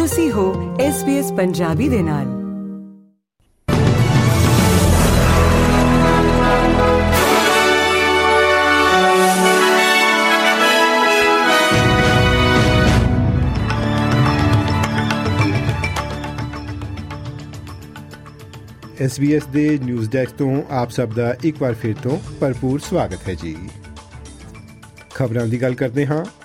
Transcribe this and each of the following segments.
ਤੁਸੀਂ ਹੋ SBS ਪੰਜਾਬੀ ਦੇ ਨਾਲ। SBS ਦੇ ਨਿਊਜ਼ ਡੈਸਕ ਤੋਂ ਆਪ ਸਭ ਦਾ ਇੱਕ ਵਾਰ ਫਿਰ ਤੋਂ ਭਰਪੂਰ ਸਵਾਗਤ ਹੈ ਜੀ। ਖਬਰਾਂ ਦੀ ਗੱਲ ਕਰਦੇ ਹਾਂ।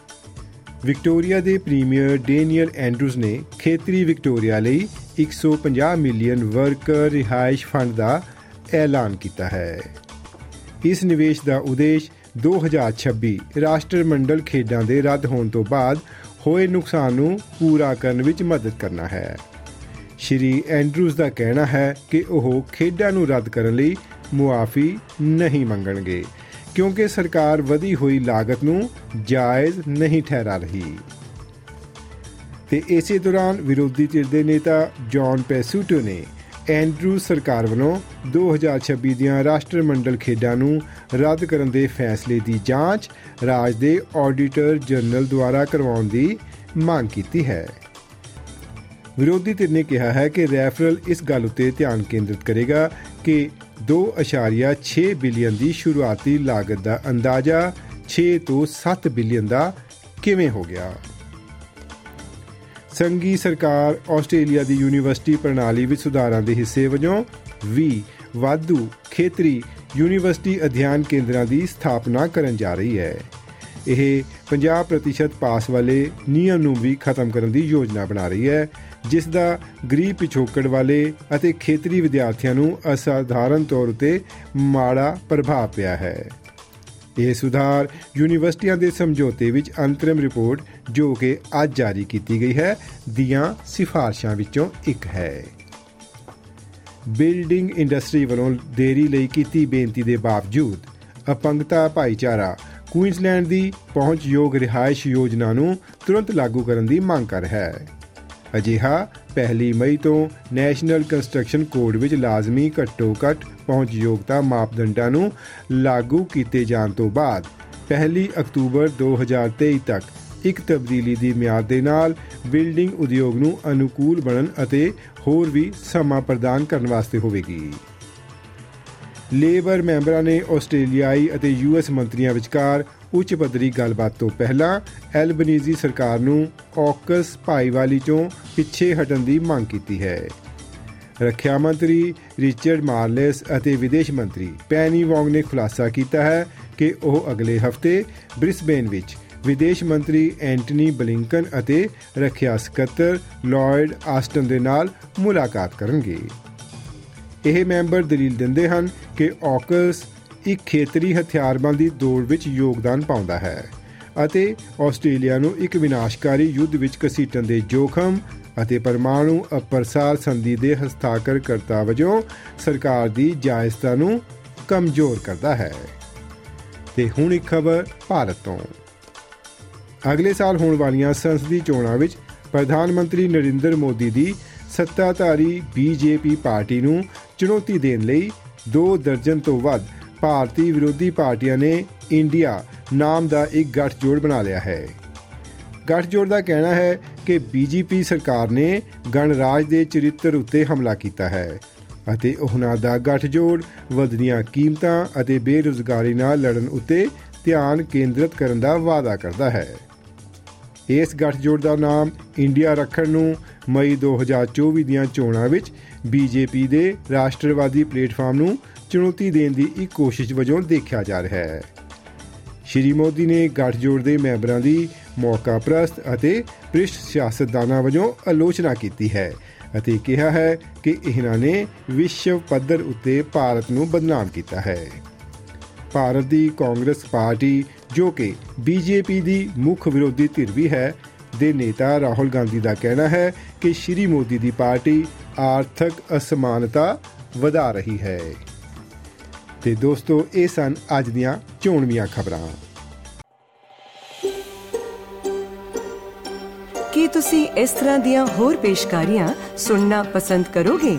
ਵਿਕਟੋਰੀਆ ਦੇ ਪ੍ਰੀਮੀਅਰ ਡੇਨੀਅਲ ਐਂਡਰੂਜ਼ ਨੇ ਖੇਤਰੀ ਵਿਕਟੋਰੀਆ ਲਈ 150 ਮਿਲੀਅਨ ਵਰਕਰ ਰਿਹਾਇਸ਼ ਫੰਡ ਦਾ ਐਲਾਨ ਕੀਤਾ ਹੈ। ਇਸ ਨਿਵੇਸ਼ ਦਾ ਉਦੇਸ਼ 2026 ਰਾਸ਼ਟਰਮੰਡਲ ਖੇਡਾਂ ਦੇ ਰੱਦ ਹੋਣ ਤੋਂ ਬਾਅਦ ਹੋਏ ਨੁਕਸਾਨ ਨੂੰ ਪੂਰਾ ਕਰਨ ਵਿੱਚ ਮਦਦ ਕਰਨਾ ਹੈ। ਸ਼੍ਰੀ ਐਂਡਰੂਜ਼ ਦਾ ਕਹਿਣਾ ਹੈ ਕਿ ਉਹ ਖੇਡਾਂ ਨੂੰ ਰੱਦ ਕਰਨ ਲਈ ਮੁਆਫੀ ਨਹੀਂ ਮੰਗਣਗੇ। ਕਿਉਂਕਿ ਸਰਕਾਰ ਵਧੀ ਹੋਈ ਲਾਗਤ ਨੂੰ ਜਾਇਜ਼ ਨਹੀਂ ਠਹਿਰਾ ਰਹੀ। ਤੇ ਇਸੇ ਦੌਰਾਨ ਵਿਰੋਧੀ ਧਿਰ ਦੇ ਨੇਤਾ ਜੌਨ ਪੈਸੂਟੋ ਨੇ ਐਂਡਰੂ ਸਰਕਾਰ ਵੱਲੋਂ 2026 ਦੀਆਂ ਰਾਸ਼ਟਰਮੰਡਲ ਖੇਡਾਂ ਨੂੰ ਰੱਦ ਕਰਨ ਦੇ ਫੈਸਲੇ ਦੀ ਜਾਂਚ ਰਾਜ ਦੇ ਆਡੀਟਰ ਜਨਰਲ ਦੁਆਰਾ ਕਰਵਾਉਣ ਦੀ ਮੰਗ ਕੀਤੀ ਹੈ। ਵਿਰੋਧੀ ਧਿਰ ਨੇ ਕਿਹਾ ਹੈ ਕਿ ਰੈਫਰਲ ਇਸ ਗੱਲ ਉਤੇ ਧਿਆਨ ਕੇਂਦਰਿਤ ਕਰੇਗਾ ਕਿ 2.6 ਬਿਲੀਅਨ ਦੀ ਸ਼ੁਰੂਆਤੀ ਲਾਗਤ ਦਾ ਅੰਦਾਜ਼ਾ 6 ਤੋਂ 7 ਬਿਲੀਅਨ ਦਾ ਕਿਵੇਂ ਹੋ ਗਿਆ? ਸੰਗੀ ਸਰਕਾਰ ਆਸਟ੍ਰੇਲੀਆ ਦੀ ਯੂਨੀਵਰਸਿਟੀ ਪ੍ਰਣਾਲੀ ਵਿੱਚ ਸੁਧਾਰਾਂ ਦੇ ਹਿੱਸੇ ਵਜੋਂ ਵੀ ਵਾਧੂ ਖੇਤਰੀ ਯੂਨੀਵਰਸਿਟੀ ਅਧਿਐਨ ਕੇਂਦਰਾਂ ਦੀ ਸਥਾਪਨਾ ਕਰਨ ਜਾ ਰਹੀ ਹੈ। ਇਹ 50% ਪਾਸ ਵਾਲੇ ਨਿਯਮ ਨੂੰ ਵੀ ਖਤਮ ਕਰਨ ਦੀ ਯੋਜਨਾ ਬਣਾ ਰਹੀ ਹੈ, ਜਿਸ ਦਾ ਗਰੀਬ ਪਿਛੋਕੜ ਵਾਲੇ ਅਤੇ ਖੇਤਰੀ ਵਿਦਿਆਰਥੀਆਂ ਨੂੰ ਅਸਾਧਾਰਨ ਤੌਰ ਉਤੇ ਮਾੜਾ ਪ੍ਰਭਾਵ ਪਿਆ ਹੈ। ਇਹ ਸੁਧਾਰ ਯੂਨੀਵਰਸਿਟੀਆਂ ਦੇ ਸਮਝੌਤੇ ਵਿੱਚ ਅੰਤਰਿਮ ਰਿਪੋਰਟ ਜੋ ਕਿ ਅੱਜ ਜਾਰੀ ਕੀਤੀ ਗਈ ਹੈ, ਦੀਆਂ ਸਿਫਾਰਸ਼ਾਂ ਵਿੱਚੋਂ ਇੱਕ ਹੈ। ਬਿਲਡਿੰਗ ਇੰਡਸਟਰੀ ਵੱਲੋਂ ਦੇਰੀ ਲਈ ਕੀਤੀ ਬੇਨਤੀ ਦੇ ਬਾਵਜੂਦ ਅਪੰਗਤਾ ਭਾਈਚਾਰਾ ਕੁਈਨਜ਼ਲੈਂਡ ਦੀ ਪਹੁੰਚਯੋਗ ਰਿਹਾਇਸ਼ ਯੋਜਨਾ ਨੂੰ ਤੁਰੰਤ ਲਾਗੂ ਕਰਨ ਦੀ ਮੰਗ ਕਰ ਹੈ। ਅਜਿਹਾ ਪਹਿਲੀ ਮਈ ਤੋਂ ਨੈਸ਼ਨਲ ਕੰਸਟਰਕਸ਼ਨ ਕੋਡ ਵਿੱਚ ਲਾਜ਼ਮੀ ਘੱਟੋ-ਘੱਟ ਪਹੁੰਚਯੋਗਤਾ ਮਾਪਦੰਡਾਂ ਨੂੰ ਲਾਗੂ ਕੀਤੇ ਜਾਣ ਤੋਂ ਬਾਅਦ ਪਹਿਲੀ ਅਕਤੂਬਰ 2023 ਤੱਕ ਇੱਕ ਤਬਦੀਲੀ ਦੀ ਮਿਆਦ ਦੇ ਨਾਲ ਬਿਲਡਿੰਗ ਉਦਯੋਗ ਨੂੰ ਅਨੁਕੂਲ ਬਣਨ ਅਤੇ ਹੋਰ ਵੀ ਸਮਾਂ ਪ੍ਰਦਾਨ ਕਰਨ ਵਾਸਤੇ ਹੋਵੇਗੀ। ਲੇਬਰ ਮੈਂਬਰਾਂ ਨੇ ਆਸਟ੍ਰੇਲੀਆਈ ਅਤੇ ਯੂਐਸ ਮੰਤਰੀਆਂ ਵਿਚਕਾਰ ਉੱਚ ਪੱਧਰੀ ਗੱਲਬਾਤ ਤੋਂ ਪਹਿਲਾਂ ਐਲਬਨੀਜ਼ੀ ਸਰਕਾਰ ਨੂੰ ਔਕਸ ਭਾਈਵਾਲੀ ਚੋਂ ਪਿੱਛੇ ਹਟਣ ਦੀ ਮੰਗ ਕੀਤੀ ਹੈ। ਰੱਖਿਆ ਮੰਤਰੀ ਰਿਚਰਡ ਮਾਰਲੇਸ ਅਤੇ ਵਿਦੇਸ਼ ਮੰਤਰੀ ਪੈਨੀ ਵੌਂਗ ਨੇ ਖੁਲਾਸਾ ਕੀਤਾ ਹੈ ਕਿ ਉਹ ਅਗਲੇ ਹਫ਼ਤੇ ਬ੍ਰਿਸਬੇਨ ਵਿੱਚ ਵਿਦੇਸ਼ ਮੰਤਰੀ ਐਂਟਨੀ ਬਲਿੰਕਨ ਅਤੇ ਰੱਖਿਆ ਸਕੱਤਰ ਲਾਇਡ ਆਸਟਨ ਦੇ ਨਾਲ ਮੁਲਾਕਾਤ ਕਰਨਗੇ। ਇਹ ਮੈਂਬਰ ਦਲੀਲ ਦਿੰਦੇ ਹਨ ਕਿ ਔਕਸ ਇੱਕ ਖੇਤਰੀ ਹਥਿਆਰਬੰਦੀ ਦੌੜ ਵਿੱਚ ਯੋਗਦਾਨ ਪਾਉਂਦਾ ਹੈ ਅਤੇ ਆਸਟ੍ਰੇਲੀਆ ਨੂੰ ਇੱਕ ਵਿਨਾਸ਼ਕਾਰੀ ਯੁੱਧ ਵਿੱਚ ਕਸੀਟਣ ਦੇ ਜੋਖਮ ਅਤੇ ਪਰਮਾਣੂ ਅਪਰਸਾਰ ਸੰਧੀ ਦੇ ਹਸਤਾਖਰ ਕਰਤਾ ਵਜੋਂ ਸਰਕਾਰ ਦੀ ਜਾਇਜ਼ਤਾ ਨੂੰ ਕਮਜ਼ੋਰ ਕਰਦਾ ਹੈ। ਤੇ ਹੁਣ ਇੱਕ ਖਬਰ ਭਾਰਤ ਤੋਂ। ਅਗਲੇ ਸਾਲ ਹੋਣ ਵਾਲੀਆਂ ਸੰਸਦੀ ਚੋਣਾਂ ਵਿੱਚ ਪ੍ਰਧਾਨ ਮੰਤਰੀ ਨਰਿੰਦਰ ਮੋਦੀ ਦੀ ਸੱਤਾਧਾਰੀ ਬੀਜੇਪੀ ਪਾਰਟੀ ਨੂੰ ਚੁਣੌਤੀ ਦੇਣ ਲਈ ਦੋ ਦਰਜਨ ਤੋਂ ਵੱਧ ਭਾਰਤੀ ਵਿਰੋਧੀ ਪਾਰਟੀਆਂ ਨੇ ਇੰਡੀਆ ਨਾਮ ਦਾ ਇੱਕ ਗੱਠਜੋੜ ਬਣਾ ਲਿਆ ਹੈ। ਗੱਠਜੋੜ ਦਾ ਕਹਿਣਾ ਹੈ ਕਿ ਬੀਜੇਪੀ ਸਰਕਾਰ ਨੇ ਗਣਰਾਜ ਦੇ ਚਰਿੱਤਰ ਉੱਤੇ ਹਮਲਾ ਕੀਤਾ ਹੈ ਅਤੇ ਉਹਨਾਂ ਦਾ ਗੱਠਜੋੜ ਵਧਦੀਆਂ ਕੀਮਤਾਂ ਅਤੇ ਬੇਰੁਜ਼ਗਾਰੀ ਨਾਲ ਲੜਨ ਉੱਤੇ ਧਿਆਨ ਕੇਂਦਰਿਤ ਕਰਨ ਦਾ ਵਾਅਦਾ ਕਰਦਾ ਹੈ। ਇਸ ਗੱਠਜੋੜ ਦਾ ਨਾਮ ਇੰਡੀਆ ਰੱਖਣ ਨੂੰ ਮਈ 2024 ਦੀਆਂ ਚੋਣਾਂ ਵਿੱਚ ਬੀਜੇਪੀ ਦੇ ਰਾਸ਼ਟਰਵਾਦੀ ਪਲੇਟਫਾਰਮ ਨੂੰ ਚੁਣੌਤੀ ਦੇਣ ਦੀ ਇੱਕ ਕੋਸ਼ਿਸ਼ ਵਜੋਂ ਦੇਖਿਆ ਜਾ ਰਿਹਾ ਹੈ। ਸ਼੍ਰੀ ਮੋਦੀ ਨੇ ਗੱਠਜੋੜ ਦੇ ਮੈਂਬਰਾਂ ਦੀ ਮੌਕਾ ਪ੍ਰਸਤ ਅਤੇ ਪ੍ਰਿਸ਼ਟ ਸਿਆਸਤਦਾਨਾਂ ਵਜੋਂ ਆਲੋਚਨਾ ਕੀਤੀ ਹੈ ਅਤੇ ਕਿਹਾ ਹੈ ਕਿ ਇਹਨਾਂ ਨੇ ਵਿਸ਼ਵ ਪੱਧਰ ਉੱਤੇ ਭਾਰਤ ਨੂੰ ਬਦਨਾਮ ਕੀਤਾ ਹੈ। ਭਾਰਤ ਦੀ ਕਾਂਗਰਸ ਪਾਰਟੀ, ਜੋ ਕਿ ਬੀਜੇਪੀ ਦੀ ਮੁੱਖ ਵਿਰੋਧੀ ਧਿਰ ਵੀ ਹੈ ਦੇ ਨੇਤਾ ਰਾਹੁਲ ਗਾਂਧੀ ਦਾ ਕਹਿਣਾ ਹੈ ਕਿ ਸ਼੍ਰੀ ਮੋਦੀ ਦੀ ਪਾਰਟੀ ਆਰਥਿਕ ਅਸਮਾਨਤਾ ਵਧਾ ਰਹੀ ਹੈ। ਤੇ ਦੋਸਤੋ, ਇਹ ਸਨ ਅੱਜ ਦੀਆਂ ਚੋਣਵੀਆਂ ਖਬਰਾਂ। ਕੀ ਤੁਸੀਂ ਇਸ ਤਰ੍ਹਾਂ ਦੀਆਂ ਹੋਰ ਪੇਸ਼ਕਾਰੀਆਂ ਸੁਣਨਾ ਪਸੰਦ ਕਰੋਗੇ?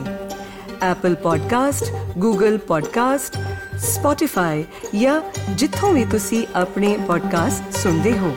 Apple Podcast, Google Podcast, Spotify ਜਾਂ ਜਿੱਥੋਂ ਵੀ ਤੁਸੀਂ ਆਪਣੇ ਪੋਡਕਾਸਟ ਸੁਣਦੇ ਹੋ।